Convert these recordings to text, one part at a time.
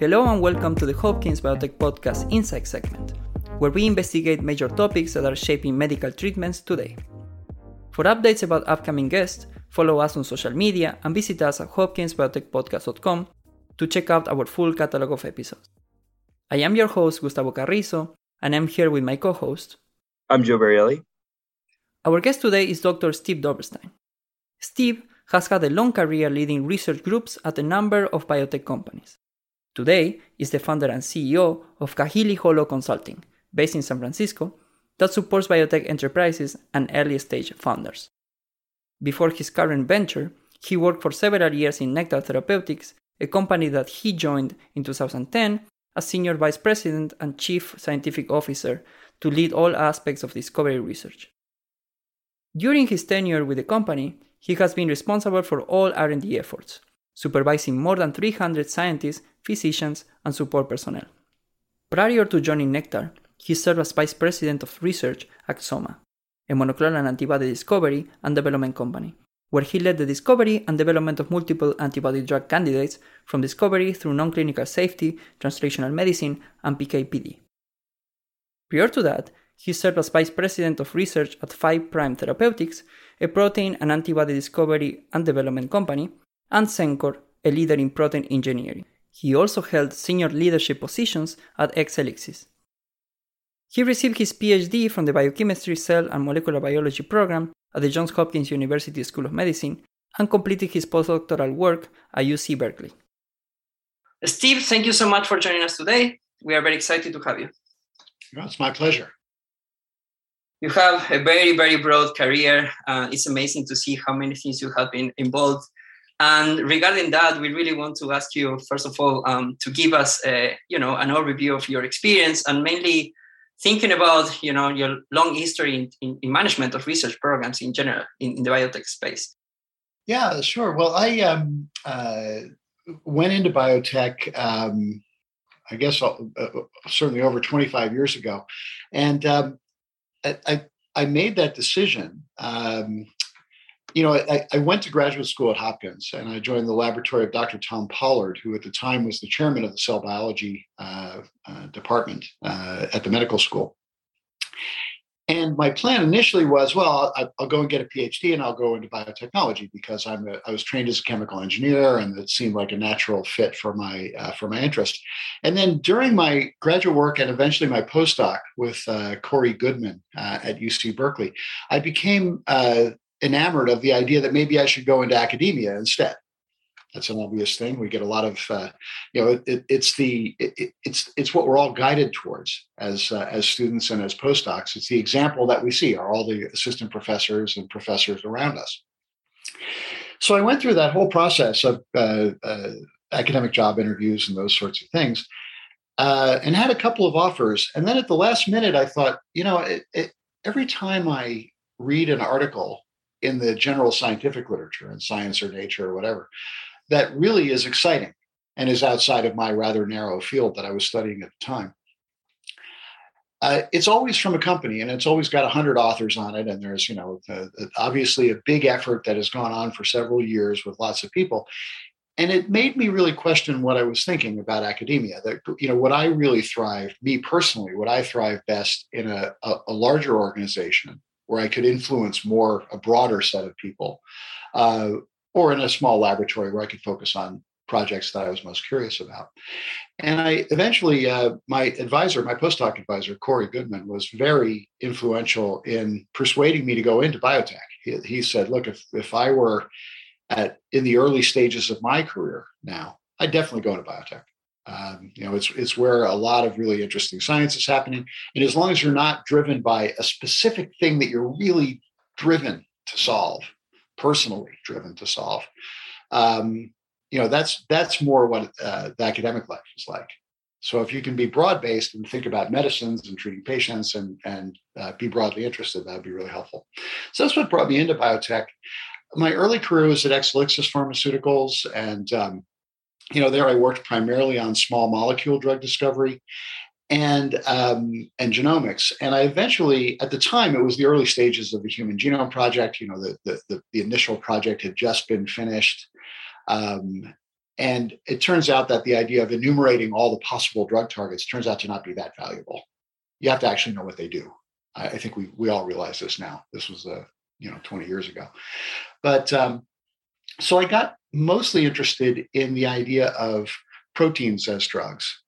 Hello and welcome to the Hopkins Biotech Podcast Insight segment, where we investigate major topics that are shaping medical treatments today. For updates about upcoming guests, follow us on social media and visit us at hopkinsbiotechpodcast.com to check out our full catalog of episodes. I am your host, Gustavo Carrizo, and I'm here with my co host. I'm Joe Barielli. Our guest today is Dr. Steve Doberstein. Steve has had a long career leading research groups at a number of biotech companies. Today is the founder and CEO of Kahili Holo Consulting, based in San Francisco, that supports biotech enterprises and early stage founders. Before his current venture, he worked for several years in Nektar Therapeutics, a company that he joined in 2010 as Senior Vice President and Chief Scientific Officer to lead all aspects of discovery research. During his tenure with the company, he has been responsible for all R&D efforts, supervising more than 300 scientists, physicians, and support personnel. Prior to joining Nektar, he served as Vice President of Research at XOMA, a monoclonal antibody discovery and development company, where he led the discovery and development of multiple antibody drug candidates from discovery through non-clinical safety, translational medicine, and PK/PD. Prior to that, he served as Vice President of Research at 5 Prime Therapeutics, a protein and antibody discovery and development company, and Xencor, a leader in protein engineering. He also held senior leadership positions at Exelixis. He received his PhD from the Biochemistry, Cell and Molecular Biology program at the Johns Hopkins University School of Medicine and completed his postdoctoral work at UC Berkeley. Steve, thank you so much for joining us today. We are very excited to have you. Well, it's my pleasure you have a very very broad career uh, it's amazing to see how many things you have been involved and regarding that we really want to ask you first of all um, to give us a, you know an overview of your experience and mainly thinking about you know your long history in, in, in management of research programs in general in, in, the biotech space yeah sure well i um, uh, went into biotech um, i guess uh, uh certainly over 25 years ago and um, I, I made that decision. Um, you know, I, I, went to graduate school at Hopkins and I joined the laboratory of Dr. Tom Pollard, who at the time was the chairman of the cell biology uh, uh, department uh, at the medical school. And my plan initially was, well, I'll, I'll, go and get a PhD and I'll go into biotechnology because I'm a, I was trained as a chemical engineer and it seemed like a natural fit for my uh, for my interest. And then during my graduate work and eventually my postdoc with uh, Corey Goodman uh, at UC Berkeley, I became enamored of the idea that maybe I should go into academia instead that's an obvious thing. We get a lot of, uh, you know, it, it's the it, it's it's what we're all guided towards as uh, as students and as postdocs. It's the example that we see are all the assistant professors and professors around us. So I went through that whole process of uh, uh academic job interviews and those sorts of things, uh, and had a couple of offers. And then at the last minute, I thought, you know, it, every time I read an article in the general scientific literature in science or nature or whatever that really is exciting and is outside of my rather narrow field that I was studying at the time. Uh, it's always from a company and it's always got 100 authors on it and there's you know obviously a big effort that has gone on for several years with lots of people and it made me really question what i was thinking about academia that you know what i really thrive me personally what i thrive best in a, a, a larger organization where i could influence more a broader set of people uh, or in a small laboratory where I could focus on projects that I was most curious about. And I eventually, uh, my advisor, my postdoc advisor, Corey Goodman, was very influential in persuading me to go into biotech. He, he said, "Look, if if I were at in the early stages of my career now, I'd definitely go into biotech. Um, you know, it's it's where a lot of really interesting science is happening, and as long as you're not driven by a specific thing that you're really driven to solve, personally driven to solve. Um, you know, that's that's more what uh, the academic life is like. So if you can be broad based and think about medicines and treating patients and and uh, be broadly interested, that'd be really helpful. So that's what brought me into biotech. My early career was at Exelixis Pharmaceuticals, and um, you know there I worked primarily on small molecule drug discovery and um, and genomics. And I eventually, at the time, it was the early stages of the Human Genome Project. You know, the the, the, the initial project had just been finished, um, And it turns out that the idea of enumerating all the possible drug targets turns out to not be that valuable. You have to actually know what they do. I, I think we we all realize this now. This was a uh, you know 20 years ago, but um, so I got mostly interested in the idea of proteins as drugs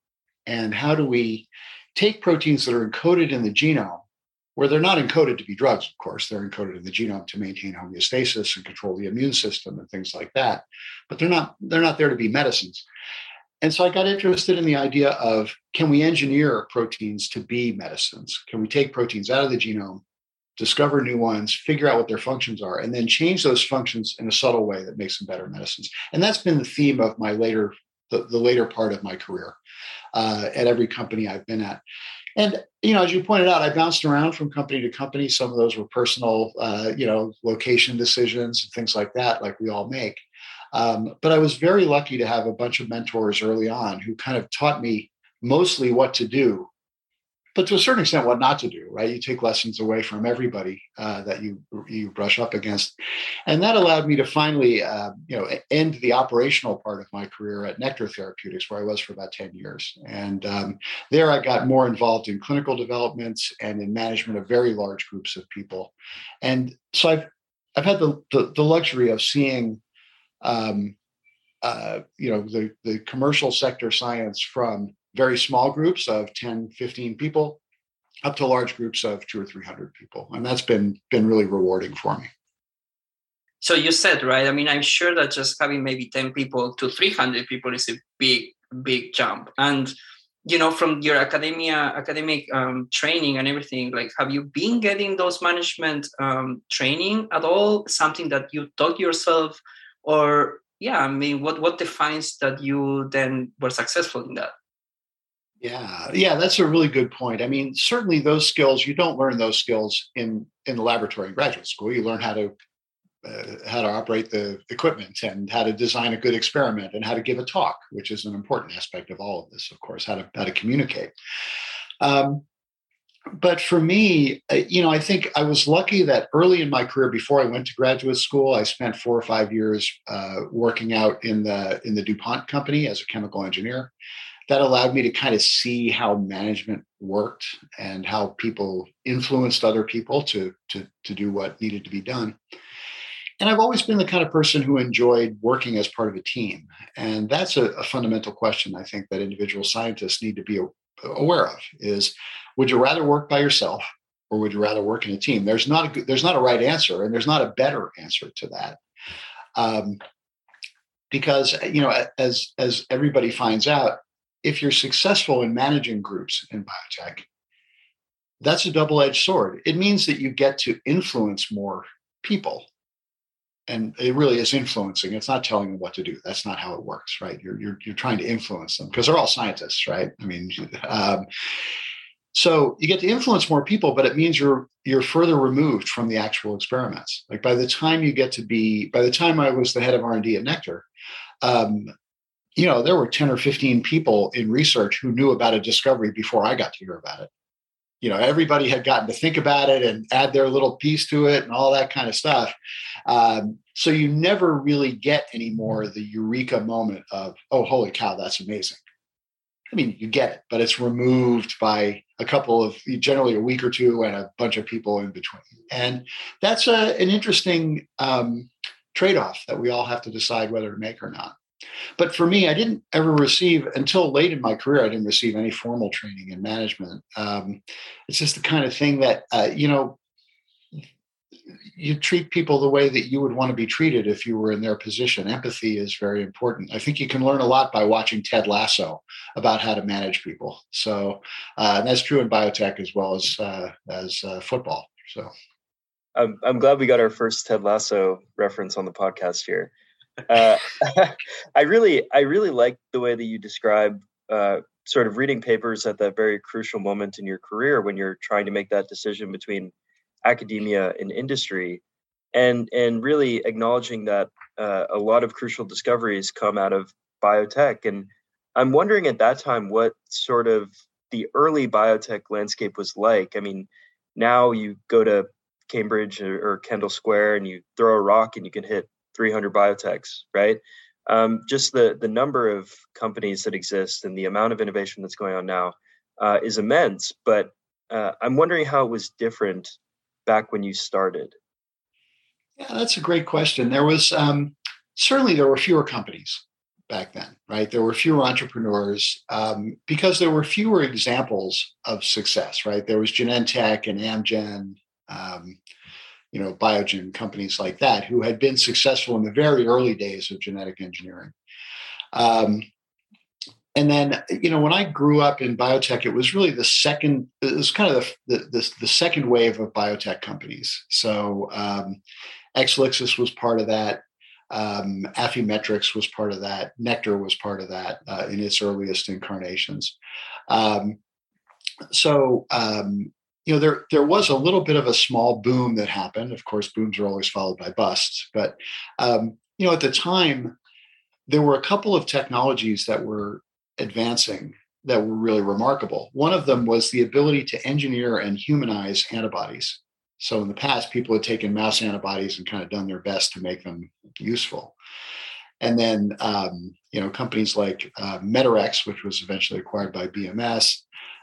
and how do we take proteins that are encoded in the genome where they're not encoded to be drugs, of course, they're encoded in the genome to maintain homeostasis and control the immune system and things like that. But they're not they're not there to be medicines. And so I got interested in the idea of can we engineer proteins to be medicines? Can we take proteins out of the genome, discover new ones, figure out what their functions are, and then change those functions in a subtle way that makes them better medicines? And that's been the theme of my later the, the later part of my career uh, at every company I've been at. And you know, as you pointed out, I bounced around from company to company. Some of those were personal, uh, you know, location decisions and things like that, like we all make. Um, but I was very lucky to have a bunch of mentors early on who kind of taught me mostly what to do but to a certain extent, what not to do, right? You take lessons away from everybody uh, that you you brush up against, and that allowed me to finally, uh, you know, end the operational part of my career at Nektar Therapeutics, where I was for about ten years. And um, there, I got more involved in clinical developments and in management of very large groups of people. And so I've I've had the the, the luxury of seeing. Um, uh, you know the the commercial sector science from very small groups of 10, 15 people up to large groups of two or 300 people. And that's been, been really rewarding for me. So you said, right? I mean, I'm sure that just having maybe 10 people to 300 people is a big, big jump. And, you know, from your academia, academic um, training and everything, like, have you been getting those management um, training at all? Something that you taught yourself or, yeah, I mean, what, what defines that you then were successful in that? Yeah, yeah, that's a really good point. I mean, certainly those skills you don't learn those skills in in the laboratory in graduate school. You learn how to uh, how to operate the equipment and how to design a good experiment and how to give a talk, which is an important aspect of all of this, of course, how to how to communicate. Um, but for me, uh, you know, I think I was lucky that early in my career, before I went to graduate school, I spent four or five years uh, working out in the in the DuPont company as a chemical engineer that allowed me to kind of see how management worked and how people influenced other people to, to, to do what needed to be done. And I've always been the kind of person who enjoyed working as part of a team. And that's a, a fundamental question I think that individual scientists need to be aware of is would you rather work by yourself or would you rather work in a team? There's not a there's not a right answer and there's not a better answer to that. Um, because you know as as everybody finds out if you're successful in managing groups in biotech, that's a double edged sword. It means that you get to influence more people. And it really is influencing. It's not telling them what to do. That's not how it works, right? You're, you're, you're trying to influence them because they're all scientists, right? I mean, um, so you get to influence more people, but it means you're you're further removed from the actual experiments. Like by the time you get to be, by the time I was the head of R and D at Nektar, um, you know, there were 10 or 15 people in research who knew about a discovery before I got to hear about it. You know, everybody had gotten to think about it and add their little piece to it and all that kind of stuff. Um, so you never really get anymore the eureka moment of, oh, holy cow, that's amazing. I mean, you get it, but it's removed by a couple of generally a week or two and a bunch of people in between. And that's a, an interesting um, trade off that we all have to decide whether to make or not. But for me, I didn't ever receive until late in my career. I didn't receive any formal training in management. Um, it's just the kind of thing that uh, you know you treat people the way that you would want to be treated if you were in their position. Empathy is very important. I think you can learn a lot by watching Ted Lasso about how to manage people. So uh, that's true in biotech as well as uh, as uh, football. So. I'm, I'm glad we got our first Ted Lasso reference on the podcast here uh, I really, I really like the way that you describe uh, sort of reading papers at that very crucial moment in your career when you're trying to make that decision between academia and industry, and and really acknowledging that uh, a lot of crucial discoveries come out of biotech. And I'm wondering at that time what sort of the early biotech landscape was like. I mean, now you go to Cambridge or, or Kendall Square and you throw a rock and you can hit 300 biotechs, right? Um, just the the number of companies that exist and the amount of innovation that's going on now uh, is immense. But uh, I'm wondering how it was different back when you started. Yeah, that's a great question. There was um, certainly there were fewer companies back then, right? There were fewer entrepreneurs um, because there were fewer examples of success, right? There was Genentech and Amgen, um, you know, Biogen, companies like that who had been successful in the very early days of genetic engineering. Um, and then, you know, when I grew up in biotech, it was really the second, it was kind of the, the, the, the second wave of biotech companies. So um, Exelixis was part of that. Um, Affymetrix was part of that. Nektar was part of that uh, in its earliest incarnations. Um, so, um, you know, there there was a little bit of a small boom that happened. Of course, booms are always followed by busts. But um, you know, at the time, there were a couple of technologies that were advancing that were really remarkable. One of them was the ability to engineer and humanize antibodies. So in the past, people had taken mouse antibodies and kind of done their best to make them useful. And then, um, you know, companies like uh, Medarex, which was eventually acquired by BMS,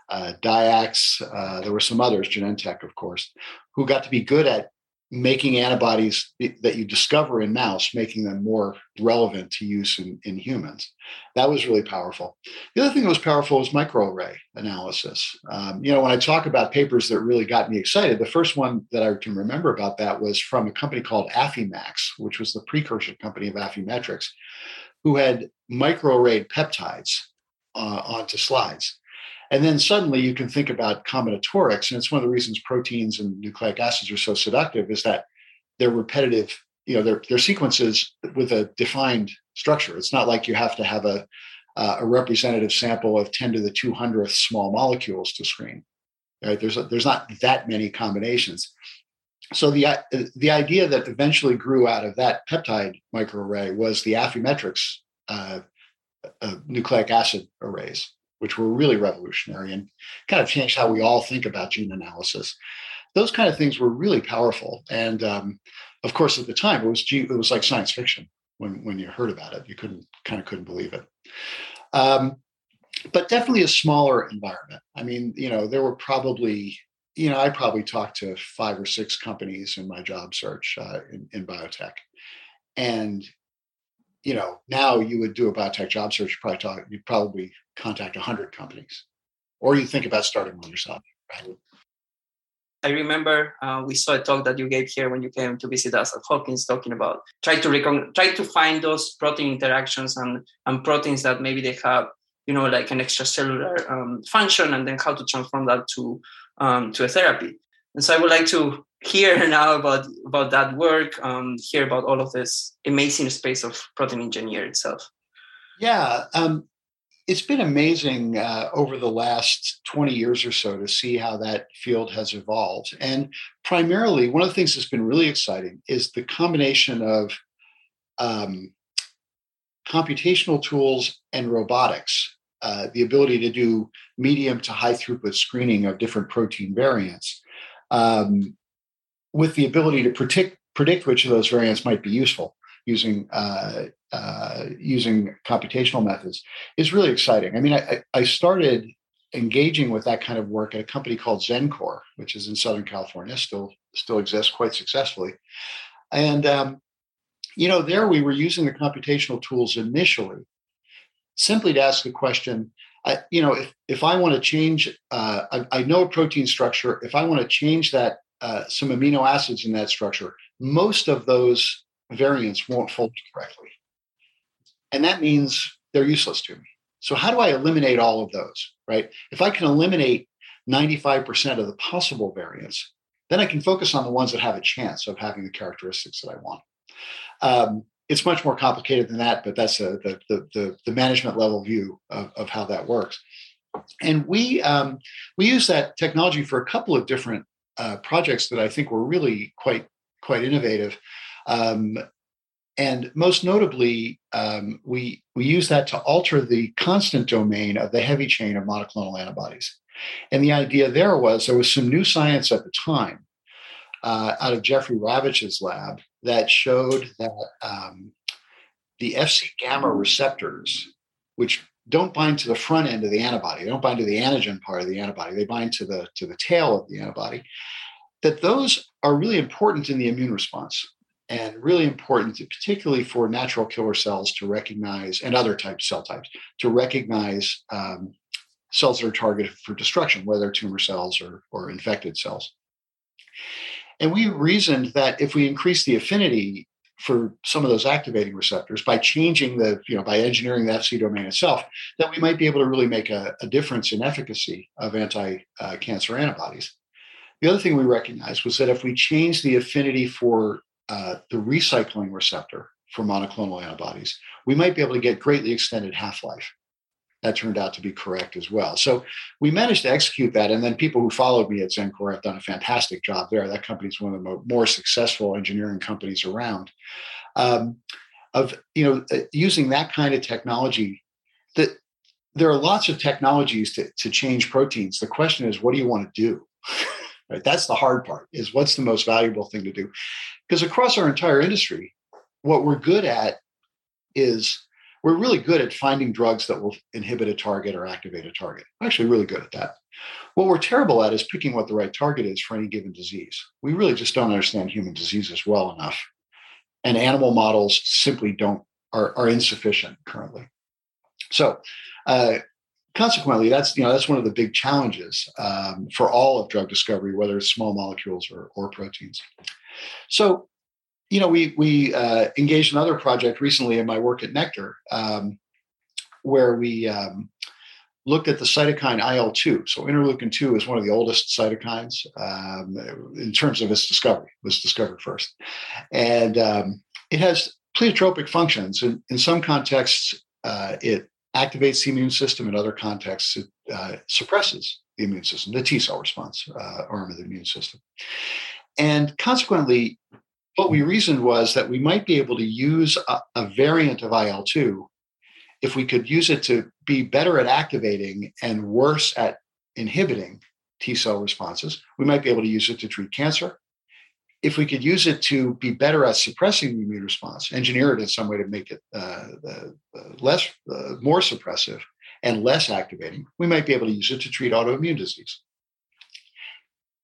uh, Dyax, uh, there were some others, Genentech, of course, who got to be good at making antibodies that you discover in mouse, making them more relevant to use in, in humans. That was really powerful. The other thing that was powerful was microarray analysis. Um, you know, when I talk about papers that really got me excited, the first one that I can remember about that was from a company called Affymax, which was the precursor company of Affymetrix, who had microarrayed peptides uh, onto slides. And then suddenly you can think about combinatorics. And it's one of the reasons proteins and nucleic acids are so seductive is that they're repetitive, you know, they're, they're sequences with a defined structure. It's not like you have to have a, uh, a representative sample of 10 to the 200th small molecules to screen. Right? There's, a, there's not that many combinations. So the, the idea that eventually grew out of that peptide microarray was the Affymetrix uh, uh, nucleic acid arrays which were really revolutionary and kind of changed how we all think about gene analysis. Those kind of things were really powerful. And um, of course, at the time, it was it was like science fiction when when you heard about it. You couldn't kind of couldn't believe it. Um, but definitely a smaller environment. I mean, you know, there were probably you know I probably talked to five or six companies in my job search uh, in, in biotech, and you know, now you would do a biotech job search, you probably talk, you'd probably contact 100 companies, or you think about starting one yourself. Right? I remember uh, we saw a talk that you gave here when you came to visit us at Hopkins, talking about try to recon- try to find those protein interactions and and proteins that maybe they have, you know, like an extracellular um, function, and then how to transform that to um, to a therapy. And so I would like to hear now about about that work, um, hear about all of this amazing space of protein engineering itself. Yeah, um, it's been amazing uh, over the last 20 years or so to see how that field has evolved. And primarily, one of the things that's been really exciting is the combination of um, computational tools and robotics, uh, the ability to do medium to high throughput screening of different protein variants um, with the ability to predict predict which of those variants might be useful using uh, uh, using computational methods is really exciting. I mean, I, I started engaging with that kind of work at a company called Xencor, which is in Southern California, still still exists quite successfully, and um, you know, there we were using the computational tools initially simply to ask the question I, you know, if, if I want to change, uh, I, I, know a protein structure. If I want to change that, uh, some amino acids in that structure, most of those variants won't fold correctly. And that means they're useless to me. So, how do I eliminate all of those, right? If I can eliminate 95% of the possible variants, then I can focus on the ones that have a chance of having the characteristics that I want. Um, it's much more complicated than that, but that's a, the, the, the, the management level view of, of how that works. And we um, we use that technology for a couple of different uh, projects that I think were really quite quite innovative. Um, and most notably, um, we we use that to alter the constant domain of the heavy chain of monoclonal antibodies. And the idea there was there was some new science at the time uh, out of Jeffrey Ravetch's lab that showed that um, the Fc gamma receptors, which don't bind to the front end of the antibody, they don't bind to the antigen part of the antibody, they bind to the to the tail of the antibody, that those are really important in the immune response and really important, particularly for natural killer cells to recognize and other types cell types to recognize um, cells that are targeted for destruction, whether tumor cells or, or infected cells. And we reasoned that if we increase the affinity for some of those activating receptors by changing the, you know, by engineering the Fc domain itself, that we might be able to really make a, a difference in efficacy of anti-cancer antibodies. The other thing we recognized was that if we change the affinity for uh, the recycling receptor for monoclonal antibodies, we might be able to get greatly extended half life. That turned out to be correct as well. So we managed to execute that. And then people who followed me at Xencor have done a fantastic job there. That company is one of the more successful engineering companies around. Um, of you know uh, using that kind of technology that there are lots of technologies to, to change proteins the question is what do you want to do right that's the hard part is what's the most valuable thing to do because across our entire industry, what we're good at is we're really good at finding drugs that will inhibit a target or activate a target. We're actually really good at that. What we're terrible at is picking what the right target is for any given disease. We really just don't understand human diseases well enough. And animal models simply don't are, are insufficient currently. So uh, consequently, that's you know that's one of the big challenges um, for all of drug discovery, whether it's small molecules or, or proteins. So, you know, we we uh, engaged another project recently in my work at Nektar, um, where we um, looked at the cytokine IL two. So, interleukin two is one of the oldest cytokines um, in terms of its discovery. It was discovered first, and um, it has pleiotropic functions. In, in some contexts, uh, it activates the immune system. In other contexts, it uh, suppresses the immune system, the T cell response uh, arm of the immune system. And consequently, what we reasoned was that we might be able to use a, a variant of IL 2 if we could use it to be better at activating and worse at inhibiting T cell responses. We might be able to use it to treat cancer. If we could use it to be better at suppressing the immune response, engineer it in some way to make it uh, uh, less, uh, more suppressive and less activating, we might be able to use it to treat autoimmune disease.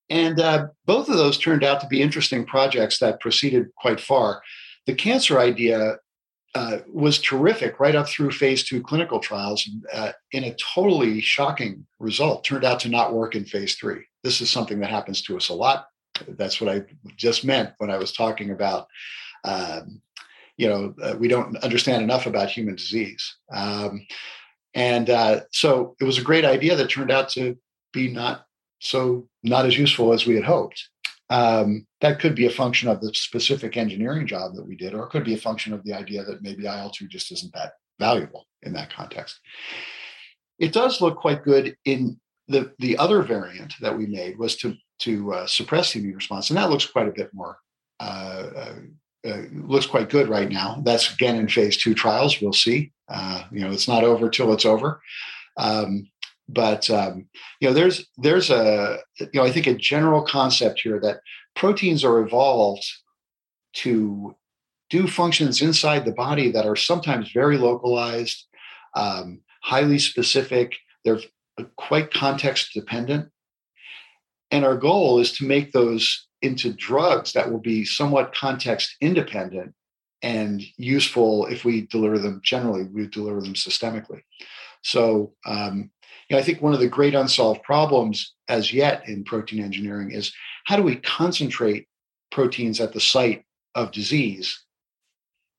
And uh, both of those turned out to be interesting projects that proceeded quite far. The cancer idea uh, was terrific right up through phase two clinical trials uh, in a totally shocking result. Turned out to not work in phase three. This is something that happens to us a lot. That's what I just meant when I was talking about. Um, you know, uh, we don't understand enough about human disease. Um, and uh, so it was a great idea that turned out to be not so not as useful as we had hoped. Um, that could be a function of the specific engineering job that we did, or it could be a function of the idea that maybe IL 2 just isn't that valuable in that context. It does look quite good in the, the other variant that we made was to, to uh, suppress the immune response, and that looks quite a bit more. Uh, uh, uh looks quite good right now. That's again in phase two trials. We'll see. Uh, you know, it's not over till it's over. Um, but um, you know there's there's a you know i think a general concept here that proteins are evolved to do functions inside the body that are sometimes very localized um, highly specific they're quite context dependent. And our goal is to make those into drugs that will be somewhat context independent and useful if we deliver them generally we deliver them systemically. So um, you know, I think one of the great unsolved problems as yet in protein engineering is how do we concentrate proteins at the site of disease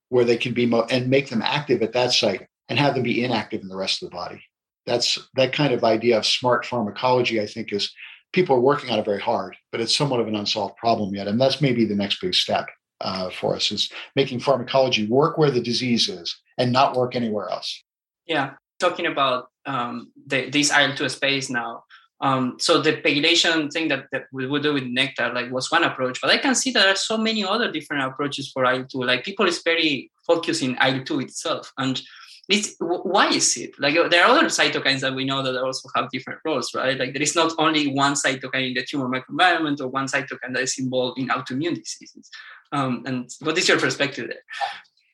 where they can be mo- and make them active at that site and have them be inactive in the rest of the body. That's that kind of idea of smart pharmacology, I think, is people are working on it very hard, but it's somewhat of an unsolved problem yet. And that's maybe the next big step uh, for us is making pharmacology work where the disease is and not work anywhere else. Yeah. Talking about um, the, this IL-2 space now. Um, so the pegylation thing that, that we would do with Nektar like was one approach, but I can see there are so many other different approaches for IL-2. Like people is very focused in IL-2 itself, and it's, why is it like there are other cytokines that we know that also have different roles, right? Like there is not only one cytokine in the tumor microenvironment or one cytokine that is involved in autoimmune diseases. Um, and what is your perspective there?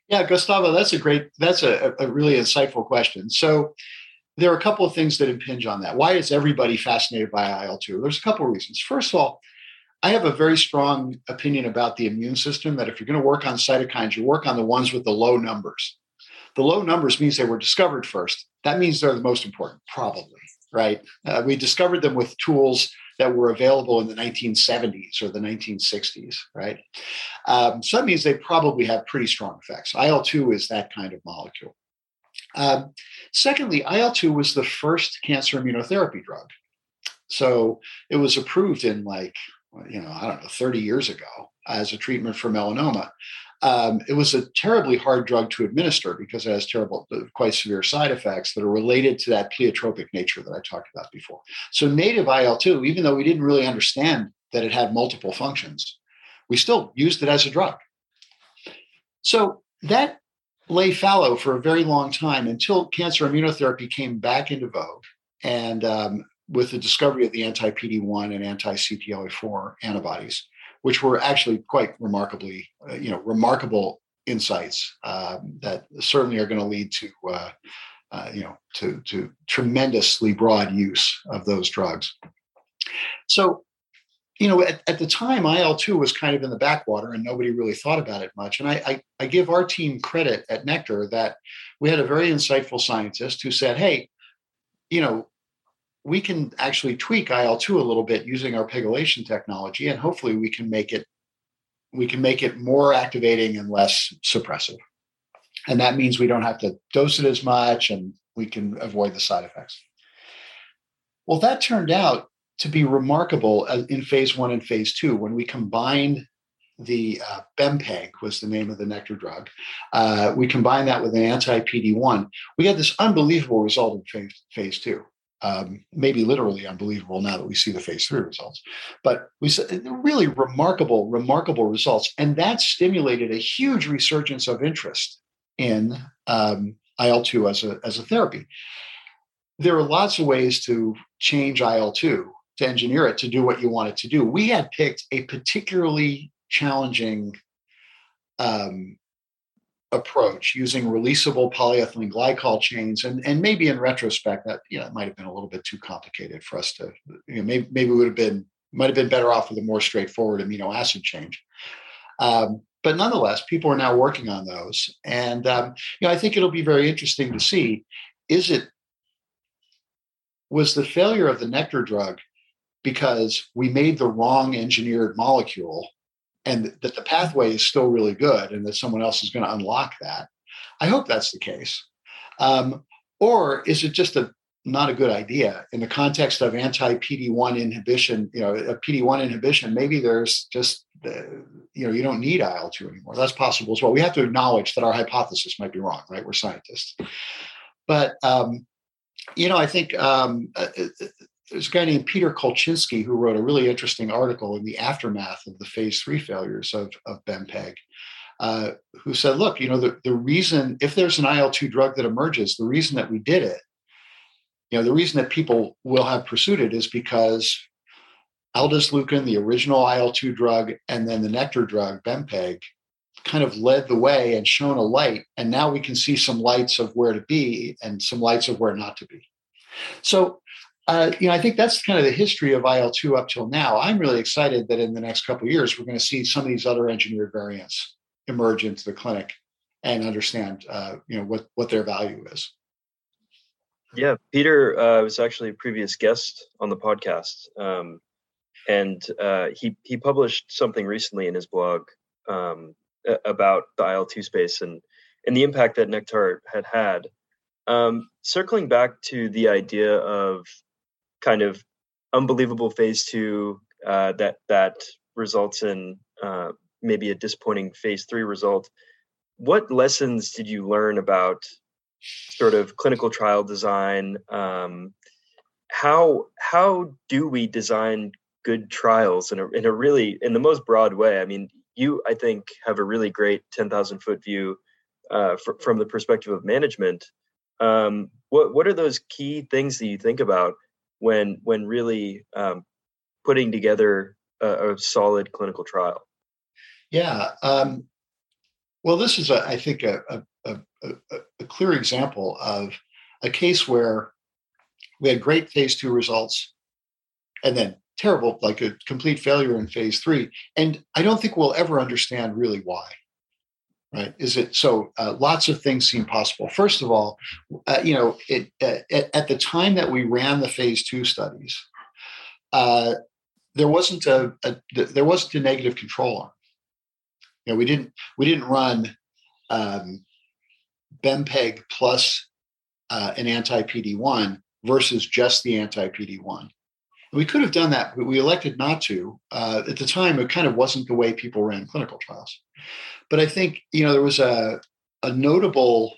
Yeah, Gustavo, that's a great, that's a, a really insightful question. So there are a couple of things that impinge on that. Why is everybody fascinated by IL 2? There's a couple of reasons. First of all, I have a very strong opinion about the immune system that if you're going to work on cytokines, you work on the ones with the low numbers. The low numbers means they were discovered first. That means they're the most important, probably, right? Uh, we discovered them with tools that were available in the 1970s or the 1960s, right? Um, so that means they probably have pretty strong effects. IL 2 is that kind of molecule. Um, secondly, IL 2 was the first cancer immunotherapy drug. So it was approved in like, you know, I don't know, 30 years ago as a treatment for melanoma. Um, it was a terribly hard drug to administer because it has terrible, uh, quite severe side effects that are related to that pleiotropic nature that I talked about before. So, native IL 2, even though we didn't really understand that it had multiple functions, we still used it as a drug. So, that lay fallow for a very long time until cancer immunotherapy came back into vogue. And um, with the discovery of the anti PD1 and anti CTLA4 antibodies, which were actually quite remarkably, uh, you know, remarkable insights um, that certainly are going to lead to, uh, uh, you know, to, to tremendously broad use of those drugs. So, you know, at, at the time, IL 2 was kind of in the backwater and nobody really thought about it much. And I, I, I give our team credit at Nektar that we had a very insightful scientist who said, hey, you know, we can actually tweak IL2 a little bit using our pegylation technology, and hopefully we can make it we can make it more activating and less suppressive. And that means we don't have to dose it as much and we can avoid the side effects. Well, that turned out to be remarkable in phase one and phase two when we combined the uh, Bempeg was the name of the Nektar drug. Uh, we combined that with an anti-PD-1. We had this unbelievable result in phase, phase two um, maybe literally unbelievable now that we see the phase three results. But we saw really remarkable, remarkable results. And that stimulated a huge resurgence of interest in um, IL 2 as a, as a therapy. There are lots of ways to change IL 2 to engineer it to do what you want it to do. We had picked a particularly challenging um, approach using releasable polyethylene glycol chains and and maybe in retrospect that you know it might have been a little bit too complicated for us to you know maybe maybe would have been might have been better off with a more straightforward amino acid change um, but nonetheless people are now working on those and um, you know i think it'll be very interesting to see is it was the failure of the Nektar drug because we made the wrong engineered molecule and that the pathway is still really good and that someone else is going to unlock that. I hope that's the case. Um, or is it just a not a good idea in the context of anti PD1 inhibition, you know, a PD1 inhibition, maybe there's just, uh, you know, you don't need IL2 anymore. That's possible as well. We have to acknowledge that our hypothesis might be wrong, right? We're scientists. But, um, you know, I think um, uh, uh there's a guy named Peter Kolchinsky who wrote a really interesting article in the aftermath of the phase three failures of, of Bempeg, uh, who said, look, you know, the, the reason, if there's an IL 2 drug that emerges, the reason that we did it, you know, the reason that people will have pursued it is because aldesleukin, the original IL 2 drug, and then the Nektar drug, Bempeg, kind of led the way and shone a light. And now we can see some lights of where to be and some lights of where not to be. So uh, you know, I think that's kind of the history of IL-2 up till now. I'm really excited that in the next couple years, we're going to see some of these other engineered variants emerge into the clinic and understand, uh, you know, what what their value is. Yeah, Peter uh, was actually a previous guest on the podcast, um, and uh, he he published something recently in his blog um, about the IL two space and and the impact that Nektar had had. Um, circling back to the idea of kind of unbelievable phase two uh, that that results in uh, maybe a disappointing phase three result. What lessons did you learn about sort of clinical trial design? Um, how how do we design good trials in a in a really in the most broad way? I mean, you I think have a really great ten thousand foot view uh, fr- from the perspective of management. Um, what what are those key things that you think about when when really um, putting together a, a, solid clinical trial? Yeah, um, Well, this is, a, I think, a, a, a, a clear example of a case where we had great phase two results and then terrible, like a complete failure in phase three. And I don't think we'll ever understand really why. Right? Is it so? Uh, lots of things seem possible. First of all, uh, you know, it, uh, at, the time that we ran the phase two studies, uh, there wasn't a, a, there wasn't a negative control arm. You know, we didn't we didn't run um, Bempeg plus uh, an anti PD one versus just the anti PD one. We could have done that, but we elected not to. Uh, at the time, it kind of wasn't the way people ran clinical trials. But I think you know there was a a notable,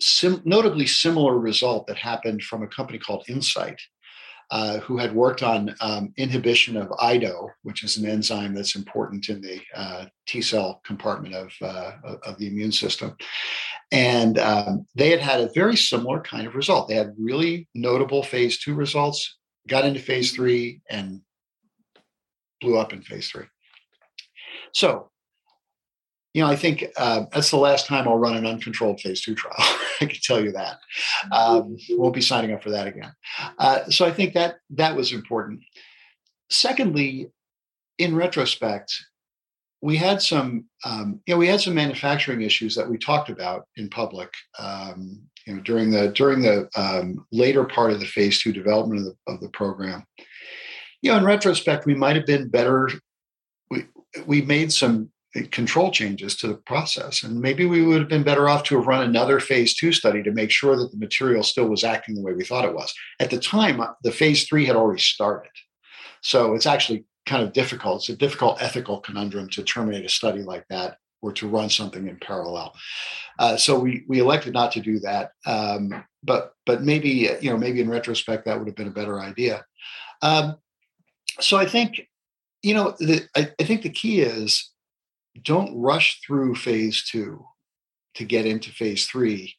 sim, notably similar result that happened from a company called Incyte, uh, who had worked on um, inhibition of IDO, which is an enzyme that's important in the uh, T cell compartment of, uh, of the immune system. And um, they had had a very similar kind of result. They had really notable phase two results, got into phase three, and blew up in phase three. So, you know, I think uh, that's the last time I'll run an uncontrolled phase two trial. I can tell you that. Um, won't be signing up for that again. Uh, so I think that that was important. Secondly, in retrospect, we had some, um, you know, we had some manufacturing issues that we talked about in public, um, you know, during the during the um, later part of the phase two development of the, of the program. You know, in retrospect, we might have been better. We we made some control changes to the process, and maybe we would have been better off to have run another phase two study to make sure that the material still was acting the way we thought it was. At the time, the phase three had already started, so it's actually kind of difficult. It's a difficult ethical conundrum to terminate a study like that or to run something in parallel. Uh, so we we elected not to do that. Um, but but maybe you know maybe in retrospect that would have been a better idea. Um, so I think you know the, I, I think the key is don't rush through phase two to get into phase three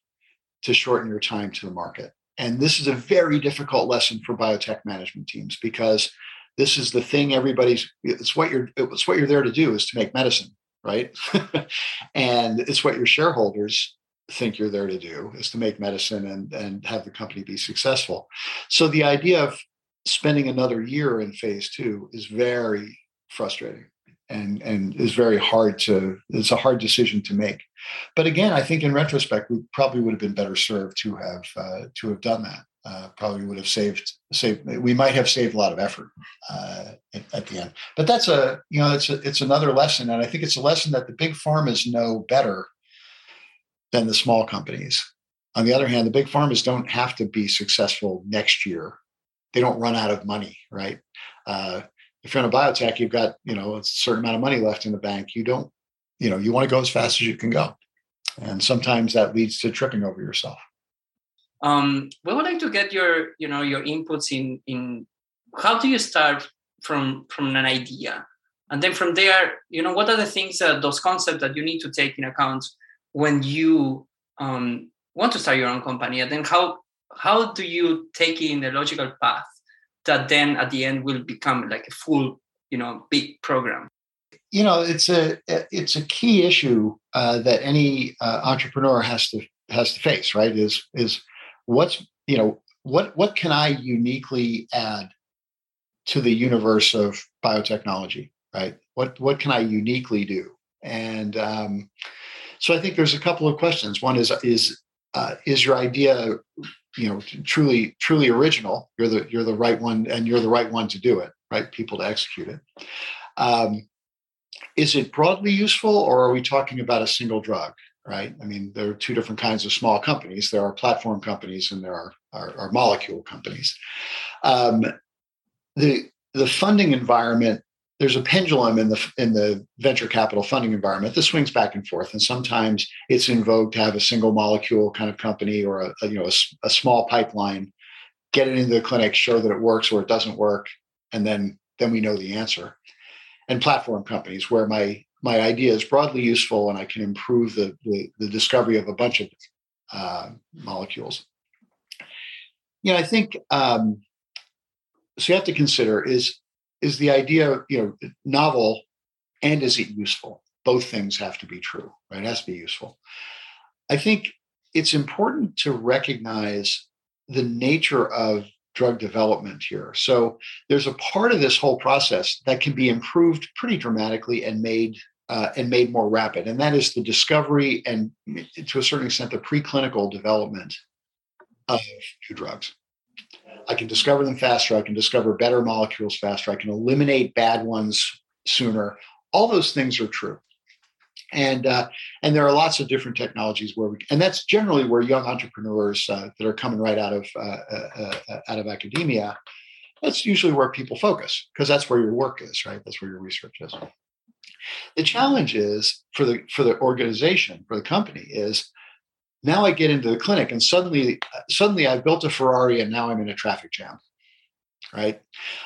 to shorten your time to the market. And this is a very difficult lesson for biotech management teams because this is the thing everybody's it's what you're it's what you're there to do is to make medicine right? And it's what your shareholders think you're there to do is to make medicine and and have the company be successful. So the idea of spending another year in phase two is very frustrating and and is very hard to it's a hard decision to make. But again i think in retrospect we probably would have been better served to have uh, to have done that uh, probably would have saved saved we might have saved a lot of effort uh, at, at, the end. But that's a you know it's a, it's another lesson and i think it's a lesson that the big pharmas know better than the small companies. On the other hand the big pharmas don't have to be successful next year. They don't run out of money right? Uh, if you're in a biotech you've got you know a certain amount of money left in the bank. You don't you know you want to go as fast as you can go. And sometimes that leads to tripping over yourself um, we would like to get your, you know, your inputs in in how do you start from from an idea, and then from there, you know, what are the things that those concepts that you need to take in account when you um, want to start your own company, and then how how do you take in the logical path that then at the end will become like a full, you know, big program? You know it's a it's a key issue uh, that any uh, entrepreneur has to has to face right is is what's you know what what can i uniquely add to the universe of biotechnology right? What what can i uniquely do? And um, so i think there's a couple of questions. One is is uh, is your idea you know truly truly original? You're the you're the right one and you're the right one to do it right? People to execute it. Um, is it broadly useful or are we talking about a single drug right? I mean, there are two different kinds of small companies. There are platform companies and there are, are, are molecule companies. Um, the the funding environment there's a pendulum in the in the venture capital funding environment that swings back and forth and sometimes it's in vogue to have a single molecule kind of company or a, a you know a, a, small pipeline get it into the clinic show that it works or it doesn't work and then then we know the answer and platform companies where my my idea is broadly useful and I can improve the, the, the discovery of a bunch of uh, molecules. You know, I think um, so. You have to consider is is the idea you know novel and is it useful? both things have to be true, right? It has to be useful. I think it's important to recognize the nature of drug development here. So there's a part of this whole process that can be improved pretty dramatically and made uh, and made more rapid, and that is the discovery and, to a certain extent, the preclinical development of new drugs. I can discover them faster. I can discover better molecules faster. I can eliminate bad ones sooner. All those things are true and uh, and there are lots of different technologies where we and that's generally where young entrepreneurs uh, that are coming right out of uh, uh, uh out of academia that's usually where people focus because that's where your work is right that's where your research is the challenge is for the for the organization for the company is now i get into the clinic and suddenly suddenly i've built a ferrari and now i'm in a traffic jam right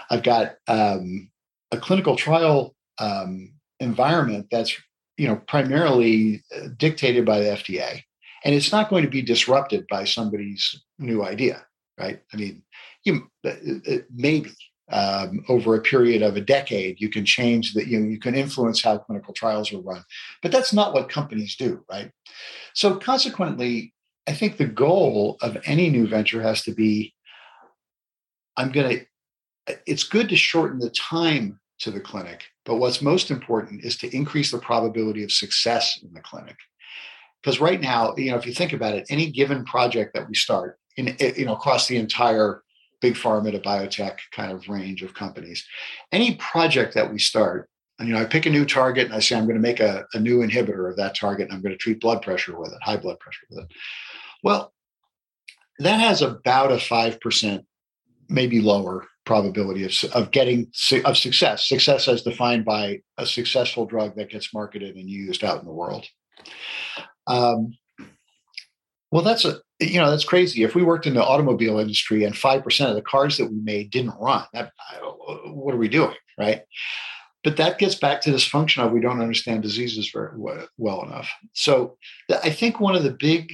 i've got um, a clinical trial um, environment that's you know, primarily uh, dictated by the FDA. And it's not going to be disrupted by somebody's new idea, right? I mean, you uh, uh, maybe um, over a period of a decade, you can change that. You know, you can influence how clinical trials are run, but that's not what companies do, right? So consequently, I think the goal of any new venture has to be, I'm going to. It's good to shorten the time to the clinic. But what's most important is to increase the probability of success in the clinic. Because right now, you know, if you think about it, any given project that we start in, you know, across the entire big pharma to biotech kind of range of companies, any project that we start, and you know, I pick a new target and I say I'm going to make a, a new inhibitor of that target and I'm going to treat blood pressure with it, high blood pressure with it. Well, that has about a five percent, maybe lower probability of, of getting of success. Success as defined by a successful drug that gets marketed and used out in the world. Um, well that's a you know that's crazy. If we worked in the automobile industry and 5% of the cars that we made didn't run that, what are we doing right? But that gets back to this function of we don't understand diseases very well enough. So i think one of the big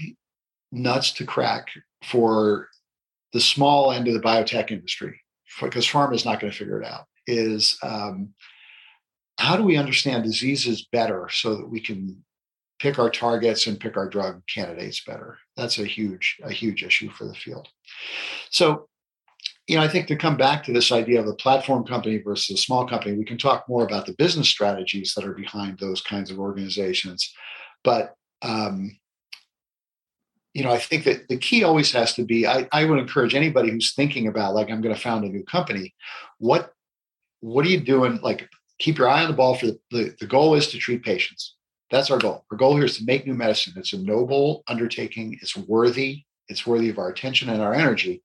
nuts to crack for the small end of the biotech industry because pharma is not going to figure it out, is um, how do we understand diseases better so that we can pick our targets and pick our drug candidates better? That's a huge, a huge issue for the field. So, you know, I think to come back to this idea of a platform company versus a small company, we can talk more about the business strategies that are behind those kinds of organizations. But um, you know, I think that the key always has to be, I, I would encourage anybody who's thinking about like, I'm going to found a new company. What, what are you doing? Like keep your eye on the ball for the, the, the goal is to treat patients. That's our goal. Our goal here is to make new medicine. It's a noble undertaking. It's worthy. It's worthy of our attention and our energy.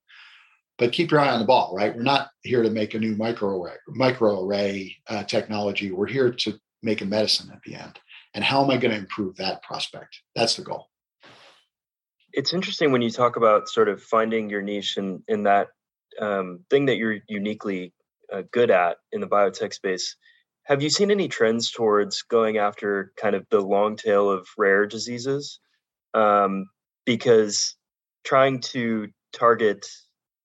But keep your eye on the ball, right? We're not here to make a new microarray, microarray uh, technology. We're here to make a medicine at the end. And how am I going to improve that prospect? That's the goal it's interesting when you talk about sort of finding your niche in in that um, thing that you're uniquely uh, good at in the biotech space. Have you seen any trends towards going after kind of the long tail of rare diseases? Um, because trying to target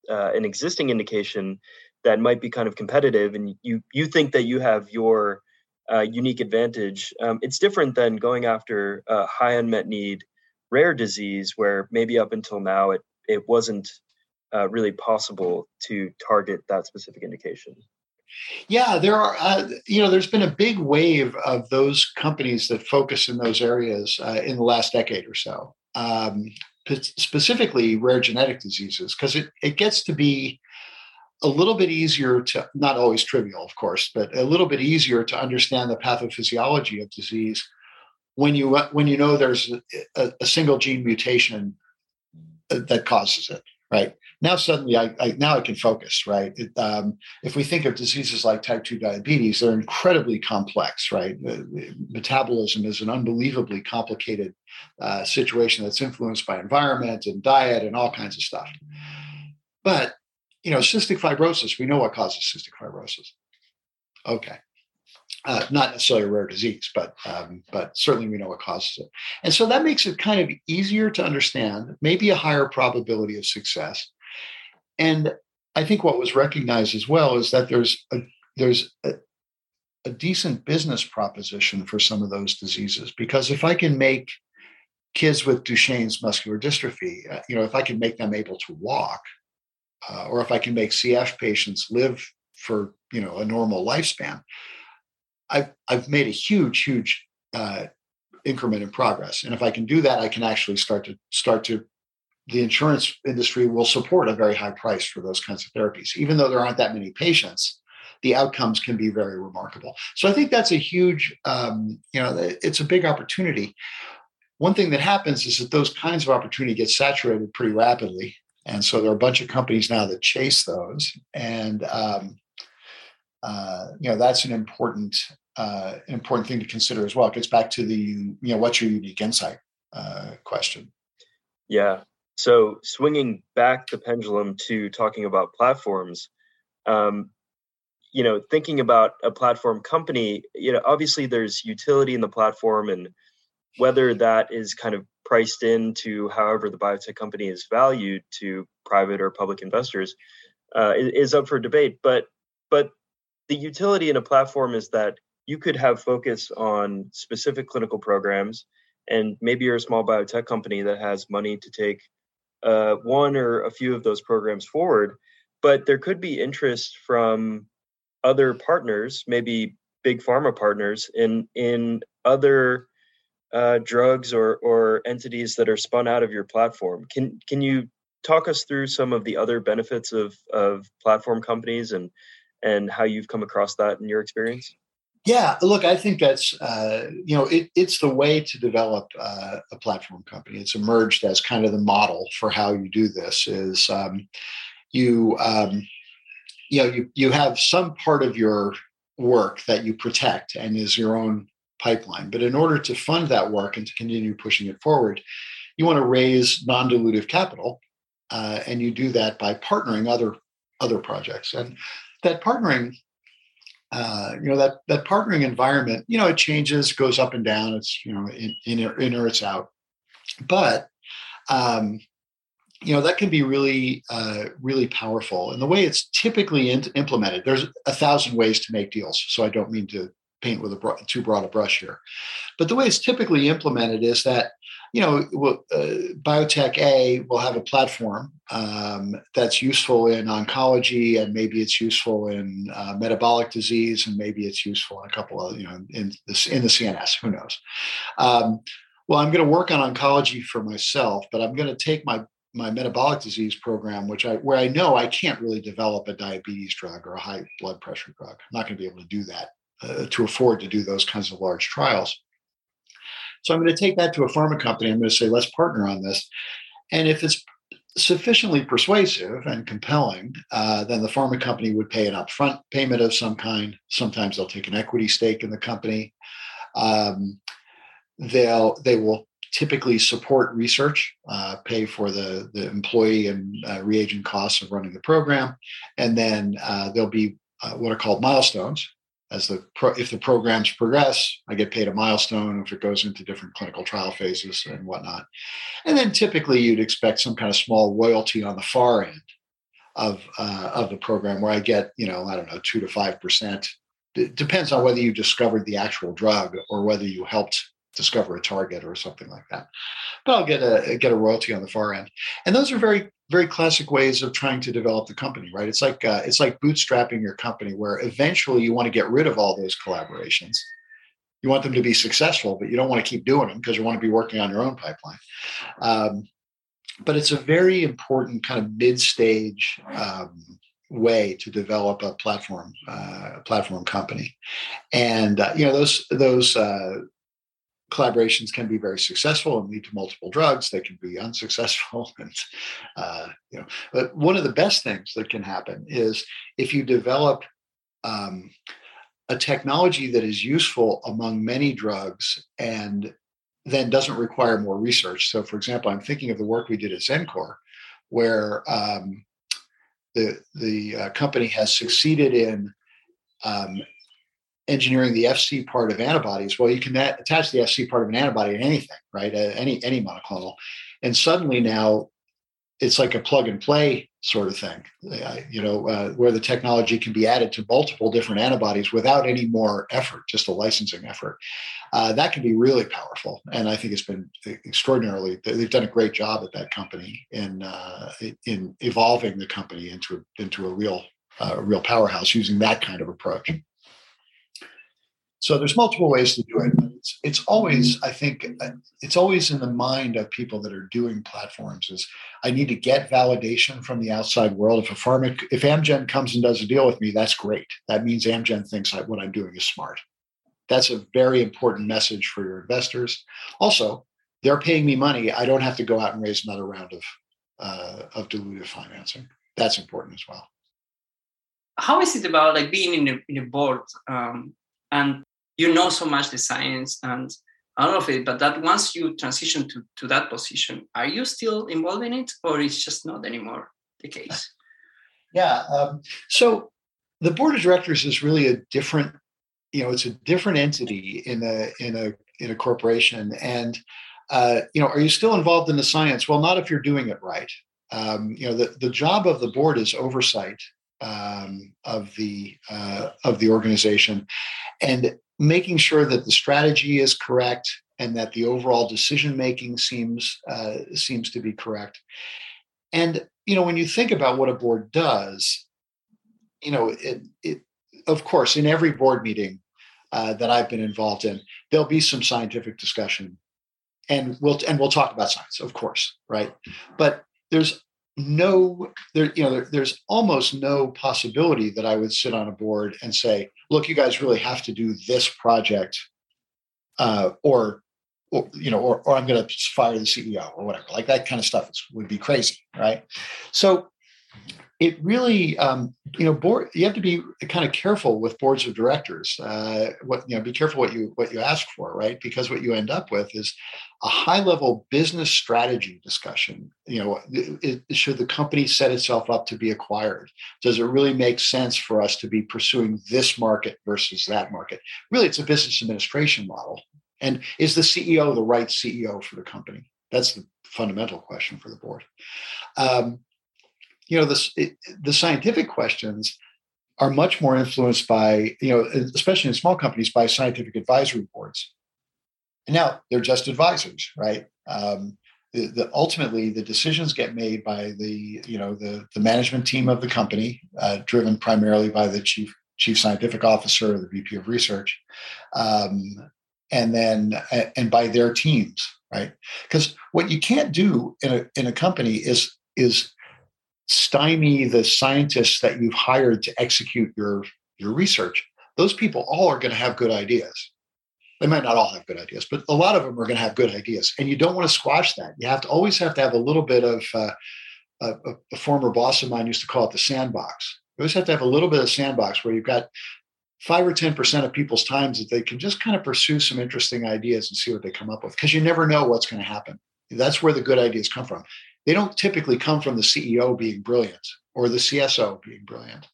uh, an existing indication that might be kind of competitive, and you you think that you have your uh, unique advantage. Um, it's different than going after a high unmet need rare disease where maybe up until now it it wasn't uh, really possible to target that specific indication. Yeah, there are, uh, you know, there's been a big wave of those companies that focus in those areas uh, in the last decade or so, um, specifically rare genetic diseases, because it, it gets to be a little bit easier to, not always trivial, of course, but a little bit easier to understand the pathophysiology of disease when you when you know there's a, a single gene mutation that causes it right? Now suddenly I, I, now i can focus right? It, um, if we think of diseases like type 2 diabetes they're incredibly complex right? Metabolism is an unbelievably complicated uh, situation that's influenced by environment and diet and all kinds of stuff. But you know cystic fibrosis we know what causes cystic fibrosis. Okay uh, not necessarily a rare disease, but um, but certainly we know what causes it. And so that makes it kind of easier to understand, maybe a higher probability of success. And I think what was recognized as well is that there's a, there's a, a decent business proposition for some of those diseases because if I can make kids with Duchenne's muscular dystrophy, uh, you know, if I can make them able to walk, uh, or if I can make CF patients live for you know a normal lifespan, I've I've made a huge, huge uh, increment in progress. And if I can do that, I can actually start to start to the insurance industry will support a very high price for those kinds of therapies, even though there aren't that many patients. The outcomes can be very remarkable. So I think that's a huge, um, you know, it's a big opportunity. One thing that happens is that those kinds of opportunity get saturated pretty rapidly, and so there are a bunch of companies now that chase those, and um, uh, you know that's an important uh, important thing to consider as well. It gets back to the you know what's your unique insight uh, question. Yeah. So swinging back the pendulum to talking about platforms, um, you know, thinking about a platform company, you know, obviously there's utility in the platform, and whether that is kind of priced into however the biotech company is valued to private or public investors uh, is up for debate. But but the utility in a platform is that you could have focus on specific clinical programs and maybe you're a small biotech company that has money to take uh, one or a few of those programs forward but there could be interest from other partners maybe big pharma partners in in other uh, drugs or or entities that are spun out of your platform can can you talk us through some of the other benefits of of platform companies and and how you've come across that in your experience? Yeah, look, I think that's uh, you know it, it's the way to develop uh, a platform company. It's emerged as kind of the model for how you do this. Is um, you um, you know you you have some part of your work that you protect and is your own pipeline, but in order to fund that work and to continue pushing it forward, you want to raise non-dilutive capital, uh, and you do that by partnering other other projects. And that partnering uh, you know that that partnering environment you know it changes goes up and down it's you know in, in, in or it's out. But um, you know that can be really uh, really powerful. And the way it's typically in, implemented there's a thousand ways to make deals so i don't mean to paint with a broad, too broad a brush here. But the way it's typically implemented is that you know, uh, biotech A will have a platform um, that's useful in oncology, and maybe it's useful in uh, metabolic disease, and maybe it's useful in a couple of, you know, in the, in the CNS. Who knows? Um, well, I'm going to work on oncology for myself, but I'm going to take my my metabolic disease program, which I where I know I can't really develop a diabetes drug or a high blood pressure drug. I'm not going to be able to do that uh, to afford to do those kinds of large trials. So I'm going to take that to a pharma company. I'm going to say, let's partner on this. And if it's sufficiently persuasive and compelling, uh, then the pharma company would pay an upfront payment of some kind. Sometimes they'll take an equity stake in the company. Um, they'll they will typically support research, uh, pay for the the employee and uh, reagent costs of running the program, and then uh, there'll be uh, what are called milestones, as the pro, if the programs progress, I get paid a milestone if it goes into different clinical trial phases and whatnot. And then typically you'd expect some kind of small royalty on the far end of uh, of the program where I get you know I don't know two to five percent. It depends on whether you discovered the actual drug or whether you helped discover a target or something like that. But I'll get a get a royalty on the far end, and those are very very classic ways of trying to develop the company, right? It's like uh, it's like bootstrapping your company, where eventually you want to get rid of all those collaborations. You want them to be successful, but you don't want to keep doing them because you want to be working on your own pipeline. Um, but it's a very important kind of mid-stage um, way to develop a platform uh, platform company, and uh, you know those those uh, collaborations can be very successful and lead to multiple drugs. They can be unsuccessful, and uh, you know. But one of the best things that can happen is if you develop um, a technology that is useful among many drugs and then doesn't require more research. So, for example, I'm thinking of the work we did at Xencor, where um, the the uh, company has succeeded in um, engineering the FC part of antibodies, well, you can attach the FC part of an antibody to anything, right? Any any monoclonal, and suddenly now it's like a plug and play sort of thing, you know, uh, where the technology can be added to multiple different antibodies without any more effort, just a licensing effort. Uh, that can be really powerful, and I think it's been extraordinarily. They've done a great job at that company in uh, in evolving the company into into a real uh, real powerhouse using that kind of approach. So there's multiple ways to do it. It's, it's always, I think, uh, it's always in the mind of people that are doing platforms. Is I need to get validation from the outside world. If a pharma, if Amgen comes and does a deal with me, that's great. That means Amgen thinks what I'm doing is smart. That's a very important message for your investors. Also, they're paying me money. I don't have to go out and raise another round of uh, of dilutive financing. That's important as well. How is it about like being in a, in a board um, and you know so much the science and all of it but that once you transition to, to that position are you still involved in it or it's just not anymore the case? Yeah um, so the board of directors is really a different you know it's a different entity in a in a in a corporation and uh, you know are you still involved in the science? Well not if you're doing it right. Um, you know the, the job of the board is oversight um, of the uh, of the organization and making sure that the strategy is correct and that the overall decision making seems uh, seems to be correct. And you know, when you think about what a board does, you know, it, it of course, in every board meeting uh, that I've been involved in, there'll be some scientific discussion, and we'll and we'll talk about science, of course, right? But there's no there you know there, there's almost no possibility that i would sit on a board and say look you guys really have to do this project uh, or, or you know or, or i'm going to fire the ceo or whatever. Like that kind of stuff is, would be crazy right? So it really um, you know board you have to be kind of careful with boards of directors uh, what you know be careful what you what you ask for right? Because what you end up with is a high level business strategy discussion you know it, should the company set itself up to be acquired? Does it really make sense for us to be pursuing this market versus that market? Really it's a business administration model. And is the ceo the right ceo for the company? That's the fundamental question for the board. Um, you know the, the scientific questions are much more influenced by you know especially in small companies by scientific advisory boards. And now they're just advisors right? Um, the, the, ultimately the decisions get made by the you know the, the management team of the company uh, driven primarily by the chief chief scientific officer or the vp of research um, and then and by their teams right? Because what you can't do in a in a company is is stymie the scientists that you've hired to execute your your research those people all are going to have good ideas. They might not all have good ideas but a lot of them are going to have good ideas and you don't want to squash that. You have to always have to have a little bit of uh, a, a, former boss of mine used to call it the sandbox. You always have to have a little bit of sandbox where you've got five or ten percent of people's times that they can just kind of pursue some interesting ideas and see what they come up with because you never know what's going to happen. That's where the good ideas come from they don't typically come from the CEO being brilliant or the CSO being brilliant.